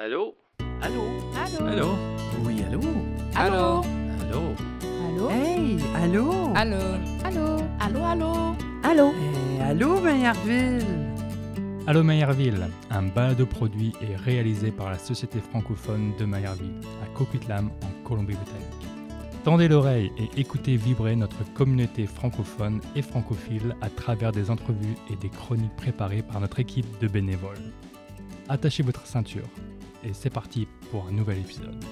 Allô? Allô? Allô? Allô? Oui, allô? Allô? Allô? Allô? Hey, allô? Allô? Allô? Allô, allô? Allô? Eh, allô, Maillardville? Allô Maillardville, un balado produit et réalisé par la Société francophone de Maillardville, à Coquitlam, en Colombie-Britannique. Tendez l'oreille et écoutez vibrer notre communauté francophone et francophile à travers des entrevues et des chroniques préparées par notre équipe de bénévoles. Attachez votre ceinture et c'est parti pour un nouvel épisode.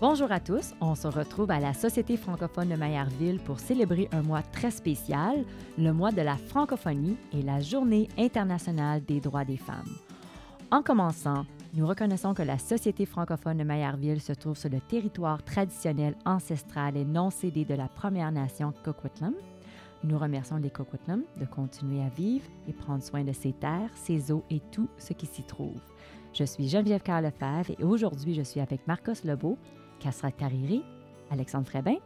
Bonjour à tous, on se retrouve à la Société francophone de Maillardville pour célébrer un mois très spécial, le mois de la francophonie et la Journée internationale des droits des femmes. En commençant, nous reconnaissons que la Société francophone de Maillardville se trouve sur le territoire traditionnel, ancestral et non cédé de la Première Nation Coquitlam. Nous remercions les Coquitlam de continuer à vivre et prendre soin de ses terres, ses eaux et tout ce qui s'y trouve. Je suis Geneviève Carl Lefebvre et aujourd'hui, je suis avec Marcos Lebeau, Cassera Cariri, Alexandre Frébin,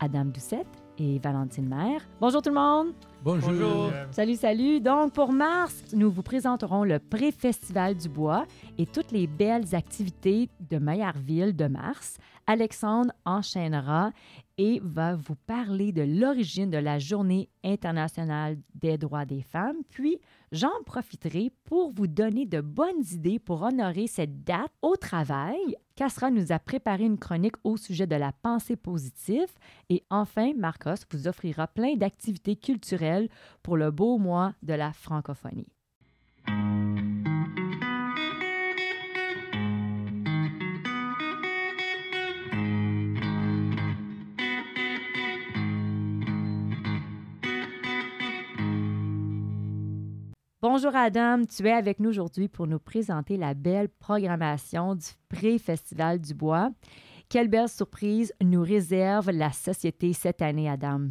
Adam Doucette et Valentine Maire. Bonjour tout le monde! Bonjour. Salut, salut! Donc, pour mars, nous vous présenterons le pré-festival du bois et toutes les belles activités de Maillardville de mars. Alexandre enchaînera et va vous parler de l'origine de la Journée internationale des droits des femmes. Puis, j'en profiterai pour vous donner de bonnes idées pour honorer cette date au travail. Cassera nous a préparé une chronique au sujet de la pensée positive. Et enfin, Marcos vous offrira plein d'activités culturelles pour le beau mois de la francophonie. Bonjour Adam, tu es avec nous aujourd'hui pour nous présenter la belle programmation du pré-festival du bois. Quelle belle surprise nous réserve la société cette année, Adam?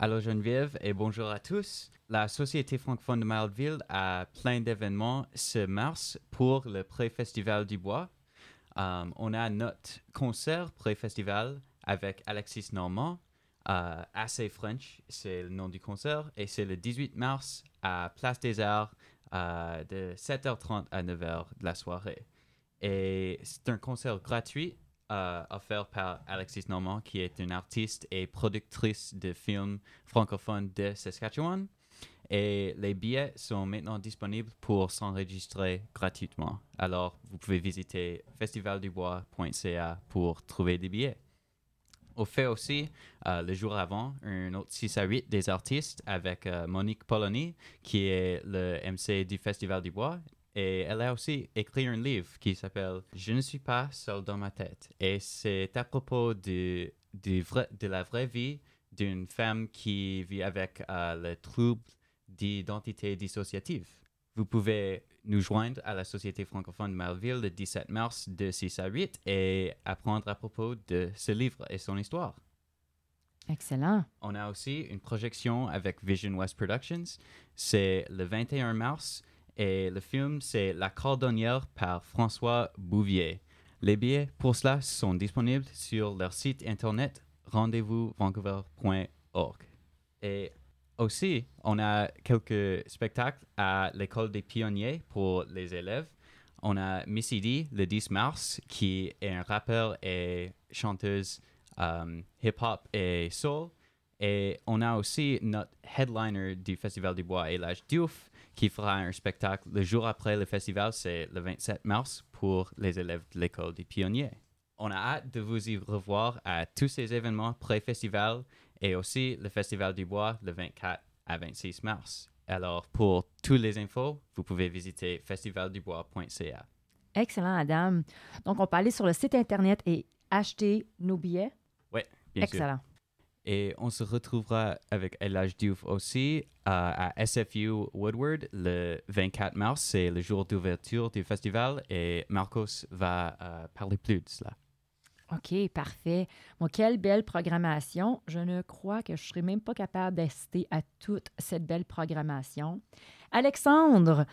Allô Geneviève et bonjour à tous. La Société francophone de Maillardville a plein d'événements ce mars pour le pré-festival du bois. Euh, on a notre concert pré-festival avec Alexis Normand, euh, Assez French, c'est le nom du concert, et c'est le 18 mars à Place des Arts euh, de 7h30 à 9h de la soirée. Et c'est un concert gratuit euh, offert par Alexis Normand, qui est une artiste et productrice de films francophones de Saskatchewan. Et les billets sont maintenant disponibles pour s'enregistrer gratuitement. Alors, vous pouvez visiter festivaldubois.ca pour trouver des billets. On fait aussi, euh, le jour avant, un autre 6 à 8 des artistes avec euh, Monique Polony, qui est le MC du Festival du Bois. Et elle a aussi écrit un livre qui s'appelle Je ne suis pas seul dans ma tête. Et c'est à propos de, du vrai- de la vraie vie d'une femme qui vit avec euh, le trouble d'identité dissociative. Vous pouvez nous joindre à la Société francophone de Melville le 17 mars de 6 à 8 et apprendre à propos de ce livre et son histoire. Excellent. On a aussi une projection avec Vision West Productions. C'est le 21 mars et le film, c'est La Cordonnière par François Bouvier. Les billets pour cela sont disponibles sur leur site internet rendez-vous-vancouver.org. Et aussi, on a quelques spectacles à l'école des pionniers pour les élèves. On a Missy D le 10 mars, qui est un rappeur et chanteuse euh, hip-hop et soul. Et on a aussi notre headliner du Festival du Bois, Elage Diouf, qui fera un spectacle le jour après le festival, c'est le 27 mars, pour les élèves de l'école des pionniers. On a hâte de vous y revoir à tous ces événements pré-festival et aussi le Festival du Bois le 24 à 26 mars. Alors, pour toutes les infos, vous pouvez visiter festivaldubois.ca. Excellent, Adam. Donc, on peut aller sur le site Internet et acheter nos billets? Bien sûr. Excellent. Et on se retrouvera avec Elage Diouf aussi euh, à SFU Woodward le 24 mars. C'est le jour d'ouverture du festival et Marcos va euh, parler plus de cela. OK, parfait. Quelle belle programmation. Je ne crois que je ne serai même pas capable d'assister à toute cette belle programmation. Alexandre,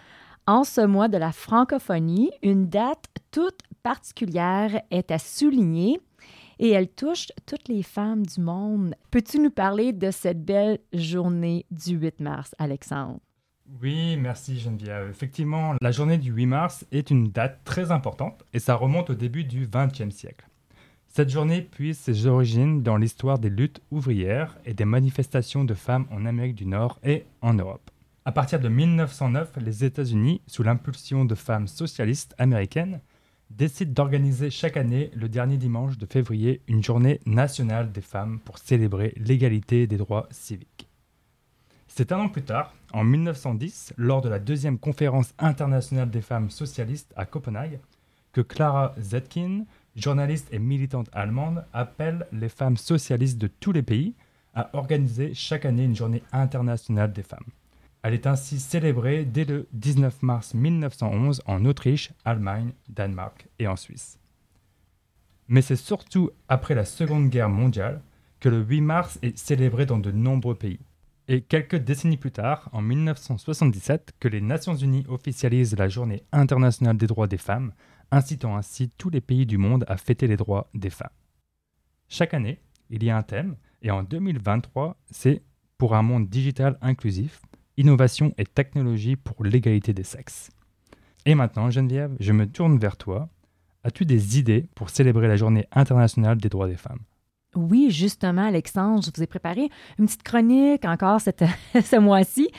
en ce mois de la francophonie, une date toute particulière est à souligner et elle touche toutes les femmes du monde. Peux-tu nous parler de cette belle journée du 8 mars, Alexandre? Oui, merci Geneviève. Effectivement, la journée du 8 mars est une date très importante et ça remonte au début du XXe siècle. Cette journée puise ses origines dans l'histoire des luttes ouvrières et des manifestations de femmes en Amérique du Nord et en Europe. À partir de 1909, les États-Unis, sous l'impulsion de femmes socialistes américaines, décident d'organiser chaque année, le dernier dimanche de février, une journée nationale des femmes pour célébrer l'égalité des droits civiques. C'est un an plus tard, en 1910, lors de la deuxième conférence internationale des femmes socialistes à Copenhague, que Clara Zetkin, journaliste et militante allemande, appelle les femmes socialistes de tous les pays à organiser chaque année une journée internationale des femmes. Elle est ainsi célébrée dès le 19 mars 1911 en Autriche, Allemagne, Danemark et en Suisse. Mais c'est surtout après la Seconde Guerre mondiale que le 8 mars est célébré dans de nombreux pays. Et quelques décennies plus tard, en 1977, que les Nations Unies officialisent la Journée internationale des droits des femmes, incitant ainsi tous les pays du monde à fêter les droits des femmes. Chaque année, il y a un thème, et en 2023, c'est pour un monde digital inclusif, innovation et technologie pour l'égalité des sexes. Et maintenant, Geneviève, je me tourne vers toi. As-tu des idées pour célébrer la journée internationale des droits des femmes? Oui, justement, Alexandre, je vous ai préparé une petite chronique encore cette, ce mois-ci.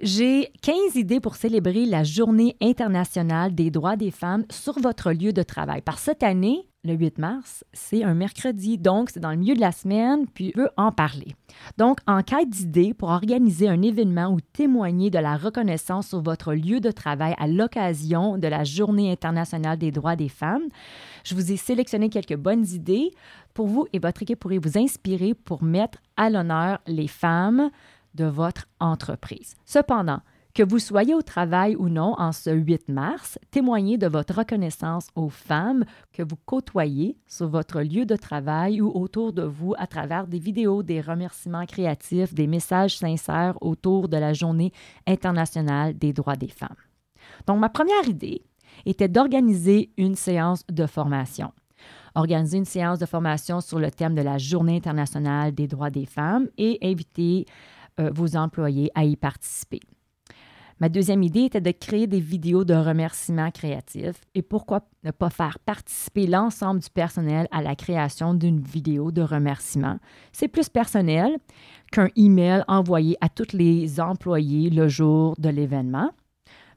J'ai 15 idées pour célébrer la Journée internationale des droits des femmes sur votre lieu de travail. Par cette année, le 8 mars, c'est un mercredi, donc c'est dans le milieu de la semaine, puis je veux en parler. Donc, en quête d'idées pour organiser un événement ou témoigner de la reconnaissance sur votre lieu de travail à l'occasion de la Journée internationale des droits des femmes, je vous ai sélectionné quelques bonnes idées pour vous et votre équipe pourrait vous inspirer pour mettre à l'honneur les femmes de votre entreprise. Cependant, que vous soyez au travail ou non en ce 8 mars, témoignez de votre reconnaissance aux femmes que vous côtoyez sur votre lieu de travail ou autour de vous à travers des vidéos, des remerciements créatifs, des messages sincères autour de la Journée internationale des droits des femmes. Donc, ma première idée était d'organiser une séance de formation organiser une séance de formation sur le thème de la Journée internationale des droits des femmes et inviter euh, vos employés à y participer. Ma deuxième idée était de créer des vidéos de remerciements créatifs et pourquoi ne pas faire participer l'ensemble du personnel à la création d'une vidéo de remerciement. C'est plus personnel qu'un email envoyé à tous les employés le jour de l'événement.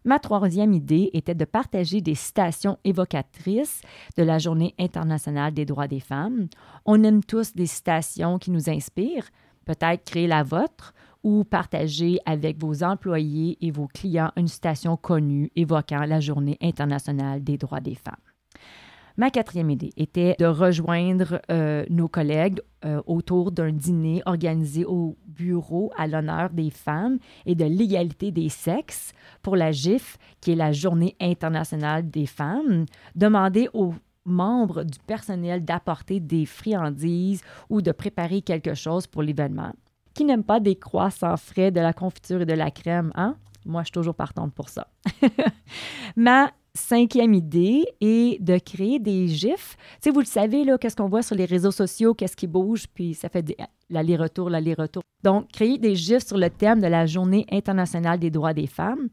Ma troisième idée était de partager des citations évocatrices de la Journée internationale des droits des femmes. On aime tous des citations qui nous inspirent. Peut-être créer la vôtre ou partager avec vos employés et vos clients une citation connue évoquant la Journée internationale des droits des femmes. Ma quatrième idée était de rejoindre euh, nos collègues euh, autour d'un dîner organisé au bureau à l'honneur des femmes et de l'égalité des sexes pour la GIF, qui est la Journée internationale des femmes. Demander aux membres du personnel d'apporter des friandises ou de préparer quelque chose pour l'événement. Qui n'aime pas des croix sans frais, de la confiture et de la crème, hein? Moi, je suis toujours partante pour ça. Ma cinquième idée est de créer des gifs. Tu vous le savez, là, qu'est-ce qu'on voit sur les réseaux sociaux, qu'est-ce qui bouge, puis ça fait l'aller-retour, l'aller-retour. Donc, créer des gifs sur le thème de la Journée internationale des droits des femmes.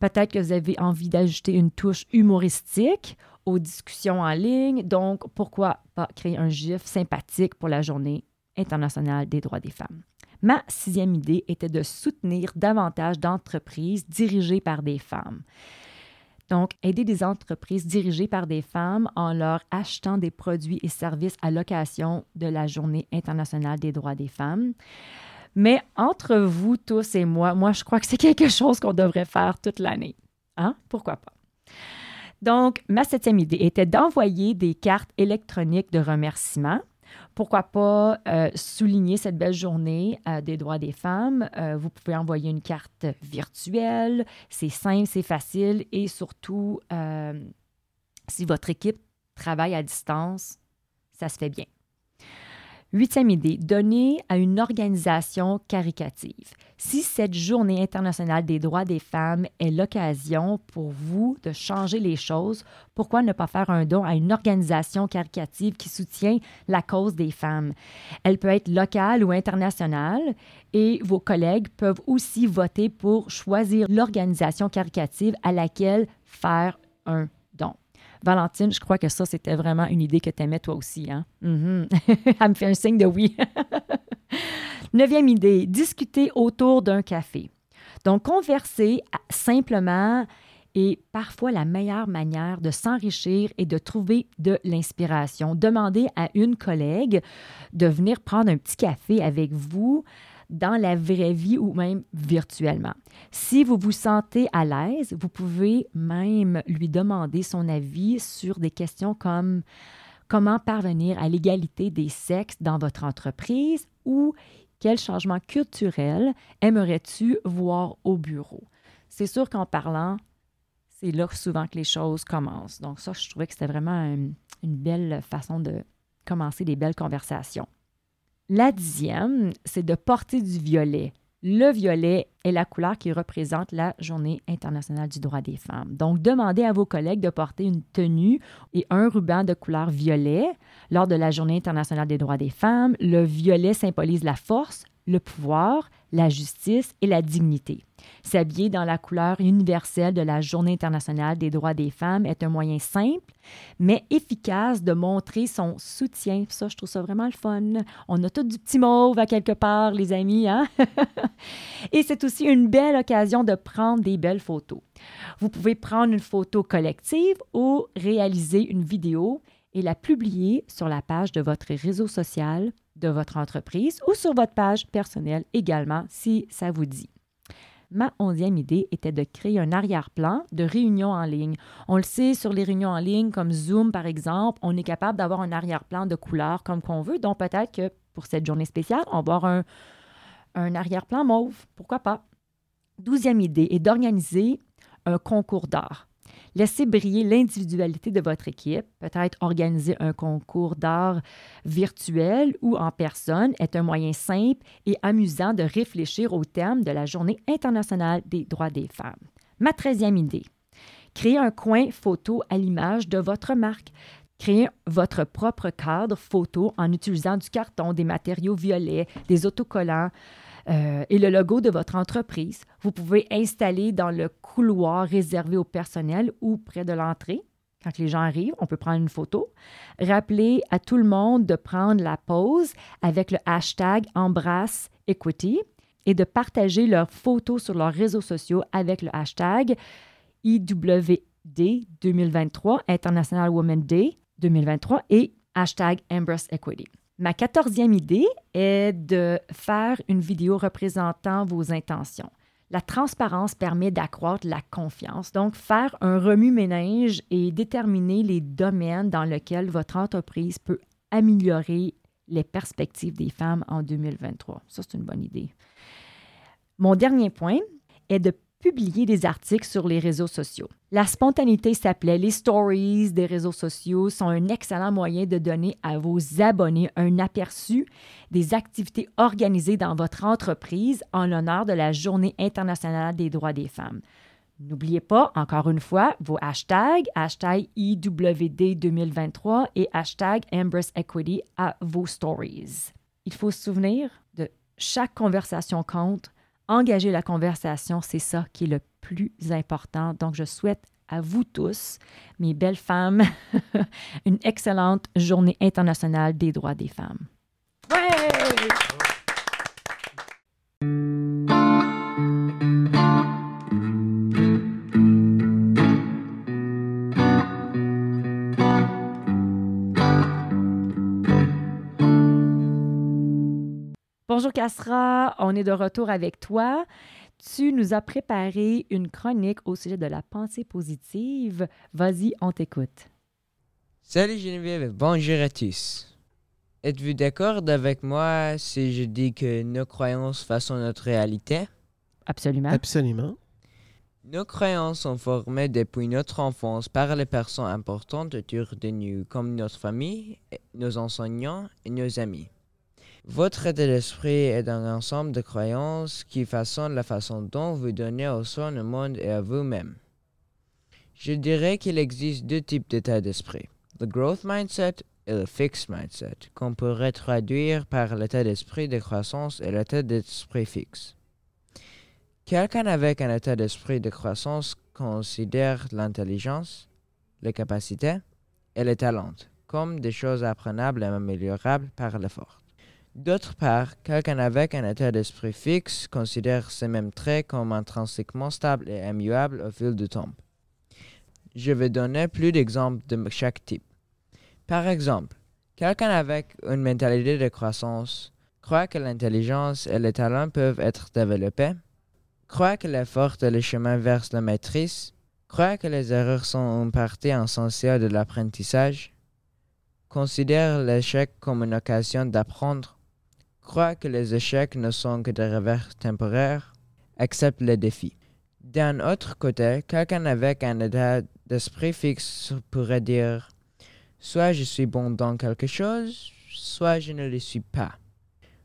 Peut-être que vous avez envie d'ajouter une touche humoristique aux discussions en ligne. Donc, pourquoi pas créer un gif sympathique pour la Journée internationale des droits des femmes? Ma sixième idée était de soutenir davantage d'entreprises dirigées par des femmes. Donc, aider des entreprises dirigées par des femmes en leur achetant des produits et services à l'occasion de la Journée internationale des droits des femmes. Mais entre vous tous et moi, moi, je crois que c'est quelque chose qu'on devrait faire toute l'année. Hein? Pourquoi pas? Donc, ma septième idée était d'envoyer des cartes électroniques de remerciement pourquoi pas euh, souligner cette belle journée euh, des droits des femmes? Euh, vous pouvez envoyer une carte virtuelle. C'est simple, c'est facile et surtout, si votre équipe travaille à distance, ça se fait bien. Huitième idée, donner à une organisation caricative. Si cette journée internationale des droits des femmes est l'occasion pour vous de changer les choses, pourquoi ne pas faire un don à une organisation caricative qui soutient la cause des femmes? Elle peut être locale ou internationale et vos collègues peuvent aussi voter pour choisir l'organisation caricative à laquelle faire un. Valentine, je crois que ça, c'était vraiment une idée que tu aimais toi aussi. Hein? Mhm. Elle me fait un signe de oui. Neuvième idée, discuter autour d'un café. Donc, converser simplement est parfois la meilleure manière de s'enrichir et de trouver de l'inspiration. Demandez à une collègue de venir prendre un petit café avec vous dans la vraie vie ou même virtuellement. Si vous vous sentez à l'aise, vous pouvez même lui demander son avis sur des questions comme comment parvenir à l'égalité des sexes dans votre entreprise ou quel changement culturel aimerais-tu voir au bureau? C'est sûr qu'en parlant, c'est là souvent que les choses commencent. Donc ça, je trouvais que c'était vraiment une, belle façon de commencer des belles conversations. La dixième, c'est de porter du violet. Le violet est la couleur qui représente la Journée internationale du droit des femmes. Donc, demandez à vos collègues de porter une tenue et un ruban de couleur violet lors de la Journée internationale des droits des femmes. Le violet symbolise la force, le pouvoir, la justice et la dignité. S'habiller dans la couleur universelle de la Journée internationale des droits des femmes est un moyen simple, mais efficace de montrer son soutien. Ça, je trouve ça vraiment le fun. On a tout du petit mauve à quelque part, les amis. Hein? et c'est aussi une belle occasion de prendre des belles photos. Vous pouvez prendre une photo collective ou réaliser une vidéo et la publier sur la page de votre réseau social de votre entreprise ou sur votre page personnelle également si ça vous dit. Ma onzième idée était de créer un arrière-plan de réunions en ligne. On le sait, sur les réunions en ligne, comme Zoom par exemple, on est capable d'avoir un arrière-plan de couleur comme qu'on veut. Donc peut-être que pour cette journée spéciale, on va avoir un arrière-plan mauve. Pourquoi pas? Douzième idée est d'organiser un concours d'art. Laissez briller l'individualité de votre équipe. Peut-être organiser un concours d'art virtuel ou en personne est un moyen simple et amusant de réfléchir au thème de la Journée internationale des droits des femmes. Ma treizième idée. Créer un coin photo à l'image de votre marque. Créer votre propre cadre photo en utilisant du carton, des matériaux violets, des autocollants, euh, et le logo de votre entreprise. Vous pouvez installer dans le couloir réservé au personnel ou près de l'entrée. Quand les gens arrivent, on peut prendre une photo. Rappelez à tout le monde de prendre la pause avec le hashtag Embrasse Equity et de partager leurs photos sur leurs réseaux sociaux avec le hashtag IWD 2023, International Women Day 2023 et hashtag Embrace Equity. Ma quatorzième idée est de faire une vidéo représentant vos intentions. La transparence permet d'accroître la confiance. Donc, faire un remue-ménage et déterminer les domaines dans lesquels votre entreprise peut améliorer les perspectives des femmes en 2023. Ça, c'est une bonne idée. Mon dernier point est de publier des articles sur les réseaux sociaux. La spontanéité s'appelait les stories des réseaux sociaux sont un excellent moyen de donner à vos abonnés un aperçu des activités organisées dans votre entreprise en l'honneur de la Journée internationale des droits des femmes. N'oubliez pas, encore une fois, vos hashtags, hashtag IWD 2023 et hashtag Embrace Equity à vos stories. Il faut se souvenir de chaque conversation compte engager la conversation, c'est ça qui est le plus important. Donc, je souhaite à vous tous, mes belles femmes, une excellente journée internationale des droits des femmes. Bonjour Casra, on est de retour avec toi. Tu nous as préparé une chronique au sujet de la pensée positive. Vas-y, on t'écoute. Salut Geneviève, bonjour à tous. Êtes-vous d'accord avec moi si je dis que nos croyances façonnent notre réalité? Absolument. Absolument. Nos croyances sont formées depuis notre enfance par les personnes importantes autour de nous, comme notre famille, nos enseignants et nos amis. Votre état d'esprit est un ensemble de croyances qui façonnent la façon dont vous donnez au son au monde et à vous-même. Je dirais qu'il existe deux types d'état d'esprit, le growth mindset et le fixed mindset, qu'on pourrait traduire par l'état d'esprit de croissance et l'état d'esprit fixe. Quelqu'un avec un état d'esprit de croissance considère l'intelligence, les capacités et les talents comme des choses apprenables et améliorables par l'effort. D'autre part, quelqu'un avec un état d'esprit fixe considère ces mêmes traits comme intrinsèquement stables et immuables au fil du temps. Je vais donner plus d'exemples de chaque type. Par exemple, quelqu'un avec une mentalité de croissance croit que l'intelligence et les talents peuvent être développés, croit que l'effort est le chemin vers la maîtrise, croit que les erreurs sont une partie essentielle de l'apprentissage, considère l'échec comme une occasion d'apprendre, croit que les échecs ne sont que des revers temporaires, accepte les défis. D'un autre côté, quelqu'un avec un état d'esprit fixe pourrait dire soit je suis bon dans quelque chose, soit je ne le suis pas.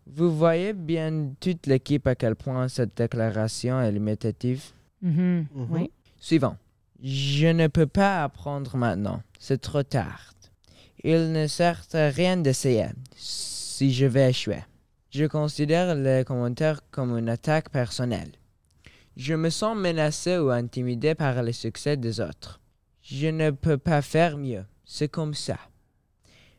Vous voyez bien toute l'équipe à quel point cette déclaration est limitative? Mhm. Mhm. Oui. Suivant. Je ne peux pas apprendre maintenant. C'est trop tard. Il ne sert à rien d'essayer si je vais échouer. Je considère les commentaires comme une attaque personnelle. Je me sens menacé ou intimidé par le succès des autres. Je ne peux pas faire mieux. C'est comme ça.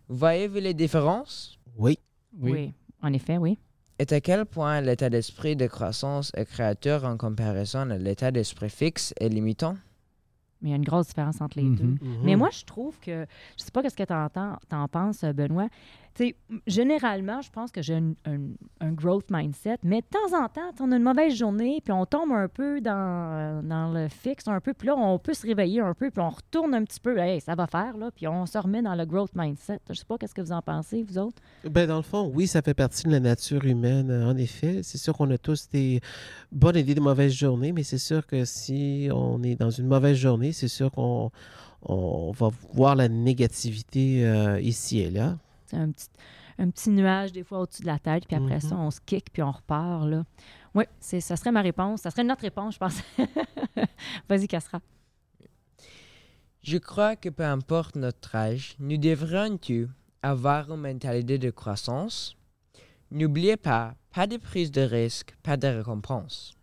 Voyez-vous les différences? Oui. oui. En effet, oui. Et à quel point l'état d'esprit de croissance est créateur en comparaison à l'état d'esprit fixe et limitant? Mais il y a une grosse différence entre les Mhm. deux. Mhm. Mais moi, je trouve que, je sais pas qu'est-ce que tu en, penses, Benoît. Généralement, je pense que j'ai un, growth mindset, mais de temps en temps, on a une mauvaise journée, puis on tombe un peu dans, le fixe, un peu, puis là, on peut se réveiller un peu, puis on retourne un petit peu, hey, ça va faire, là, puis on se remet dans le growth mindset. Je sais pas qu'est-ce que vous en pensez, vous autres. Ben, dans le fond, oui, ça fait partie de la nature humaine, en effet. C'est sûr qu'on a tous des bonnes et des mauvaises journées, mais c'est sûr que si on est dans une mauvaise journée, c'est sûr qu'on on va voir la négativité euh, ici et là. C'est un petit, un petit nuage, des fois, au-dessus de la tête, puis après Mhm. ça, on se kick, puis on repart, là. Oui, c'est- ça serait ma réponse. Ça serait notre réponse, je pense. Vas-y, Cassera. Je crois que peu importe notre âge, nous devrions tous avoir une mentalité de croissance. N'oubliez pas, pas de prise de risque, pas de récompense.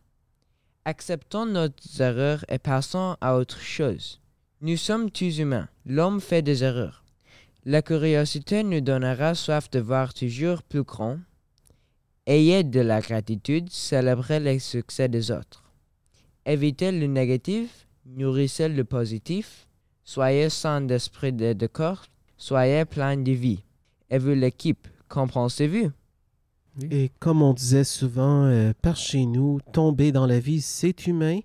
Acceptons nos erreurs et passons à autre chose. Nous sommes tous humains. L'homme fait des erreurs. La curiosité nous donnera soif de voir toujours plus grand. Ayez de la gratitude, célébrez les succès des autres. Évitez le négatif, nourrissez le positif. Soyez sans d'esprit de décor, soyez plein de vie. Et vous l'équipe, qu'en pensez-vous? Et comme on disait souvent euh, par chez nous, tomber dans la vie, c'est humain,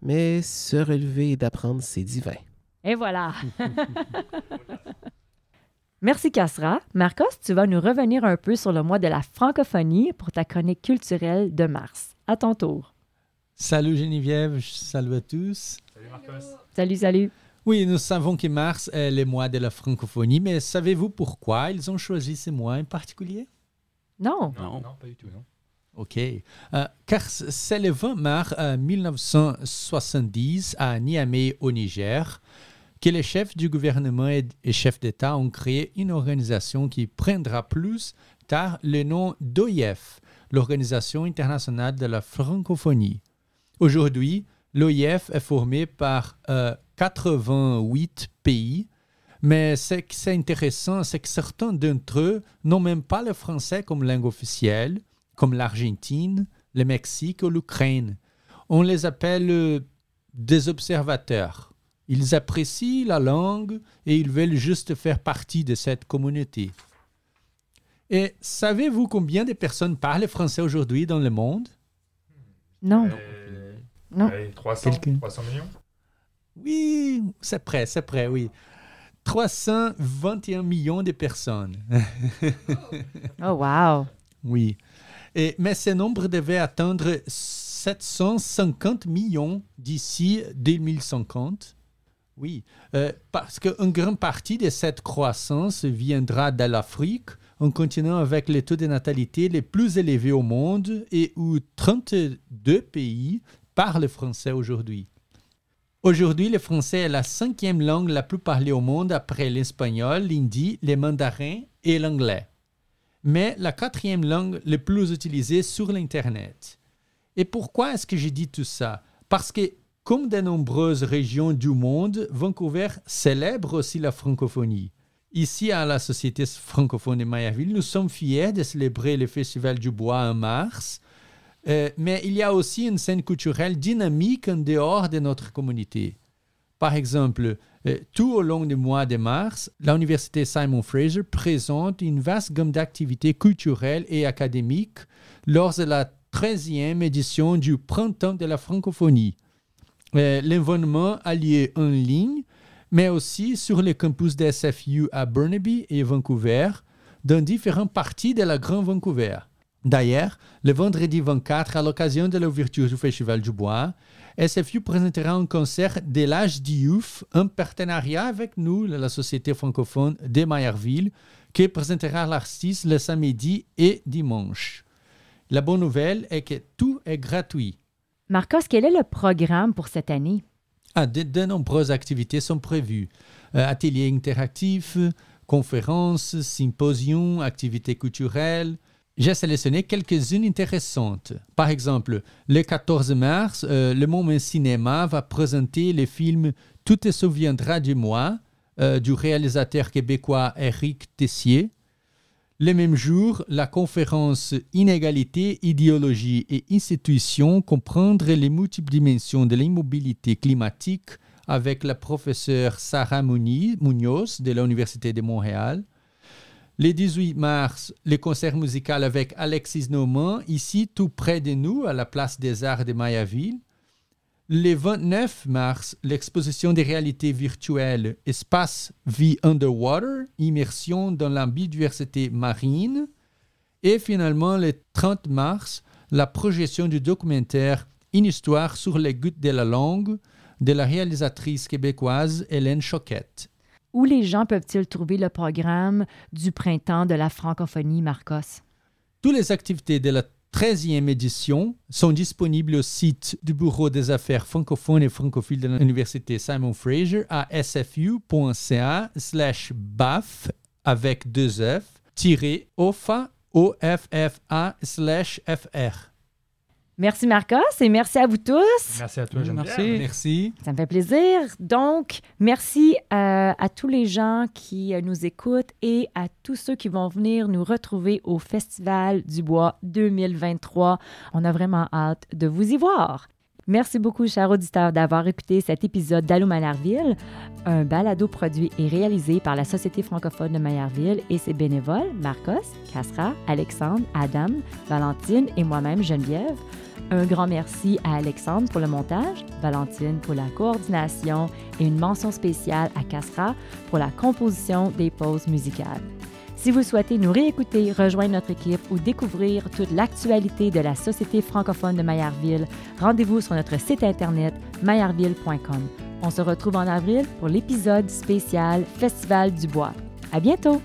mais se relever et d'apprendre, c'est divin. Et voilà. Merci, Cassera. Marcos, tu vas nous revenir un peu sur le mois de la francophonie pour ta chronique culturelle de mars. À ton tour. Salut Geneviève, salut à tous. Salut, salut. Oui, nous savons que mars est le mois de la francophonie, mais savez-vous pourquoi ils ont choisi ce mois en particulier? Non. Non, pas du tout, non. Ok. Euh, car c'est le 20 mars euh, 1970 à Niamey, au Niger, que les chefs du gouvernement et, chefs d'État ont créé une organisation qui prendra plus tard le nom d'OIF, l'Organisation internationale de la francophonie. Aujourd'hui, l'OIF est formé par euh, 88 pays, mais ce qui est intéressant, c'est que certains d'entre eux n'ont même pas le français comme langue officielle, comme l'Argentine, le Mexique ou l'Ukraine. On les appelle euh, des observateurs. Ils apprécient la langue et ils veulent juste faire partie de cette communauté. Et savez-vous combien de personnes parlent français aujourd'hui dans le monde? Non. Non. 300, Quelqu'un? 300 millions? Oui, c'est prêt, c'est prêt, oui. 321 millions de personnes. Oh, wow. Oui. Et, mais ce nombre devait atteindre 750 millions d'ici 2050. Oui, euh, parce qu'une grande partie de cette croissance viendra de l'Afrique, un continent avec les taux de natalité les plus élevés au monde et où 32 pays parlent français aujourd'hui. Aujourd'hui, le français est la cinquième langue la plus parlée au monde après l'espagnol, l'hindi, le mandarin et l'anglais. Mais la quatrième langue la plus utilisée sur l'Internet. Et pourquoi est-ce que j'ai dit tout ça? Parce que, comme de nombreuses régions du monde, Vancouver célèbre aussi la francophonie. Ici, à la Société francophone de Mayaville, nous sommes fiers de célébrer le Festival du Bois en mars, euh, mais il y a aussi une scène culturelle dynamique en dehors de notre communauté. Par exemple, euh, tout au long du mois de mars, l'Université Simon Fraser présente une vaste gamme d'activités culturelles et académiques lors de la 13e édition du Printemps de la francophonie. L'événement a lieu en ligne, mais aussi sur les campus de SFU à Burnaby et Vancouver, dans différentes parties de la Grande Vancouver. D'ailleurs, le vendredi 24, à l'occasion de l'ouverture du Festival du Bois, SFU présentera un concert de l'âge Diouf en partenariat avec nous, la Société francophone de Mayerville, qui présentera l'artiste le samedi et dimanche. La bonne nouvelle est que tout est gratuit. Marcos, quel est le programme pour cette année? Ah, de, nombreuses activités sont prévues. Euh, ateliers interactifs, conférences, symposiums, activités culturelles. J'ai sélectionné quelques-unes intéressantes. Par exemple, le 14 mars, euh, le Moment Cinéma va présenter le film Tout te souviendra de moi euh, du réalisateur québécois Éric Tessier. Le même jour, la conférence Inégalité, idéologie et institutions, comprendre les multiples dimensions de l'immobilité climatique avec la professeure Sarah Munoz de l'Université de Montréal. Le 18 mars, le concert musical avec Alexis Normand, ici tout près de nous, à la place des Arts de Mayaville. Le 29 mars, l'exposition des réalités virtuelles Espace Vie Underwater, immersion dans la biodiversité marine. Et finalement, le 30 mars, la projection du documentaire Une histoire sur les gouttes de la langue de la réalisatrice québécoise Hélène Choquette. Où les gens peuvent-ils trouver le programme du printemps de la francophonie, Marcos? Toutes les activités de la 13e édition sont disponibles au site du Bureau des affaires francophones et francophiles de l'Université Simon Fraser à sfu.ca slash baf avec deux F tiré OFA OFFA slash FR. Merci Marcos et merci à vous tous. Merci à toi, Geneviève. Merci. Merci. Ça me fait plaisir. Donc, merci euh, à tous les gens qui euh, nous écoutent et à tous ceux qui vont venir nous retrouver au Festival du Bois 2023. On a vraiment hâte de vous y voir. Merci beaucoup, chers auditeurs, d'avoir écouté cet épisode d'Allô Maillardville. Un balado produit et réalisé par la Société francophone de Maillardville et ses bénévoles, Marcos, Casra, Alexandre, Adam, Valentine et moi-même, Geneviève. Un grand merci à Alexandre pour le montage, Valentine pour la coordination et une mention spéciale à Casra pour la composition des pauses musicales. Si vous souhaitez nous réécouter, rejoindre notre équipe ou découvrir toute l'actualité de la Société francophone de Maillardville, rendez-vous sur notre site internet maillardville.com. On se retrouve en avril pour l'épisode spécial Festival du Bois. À bientôt!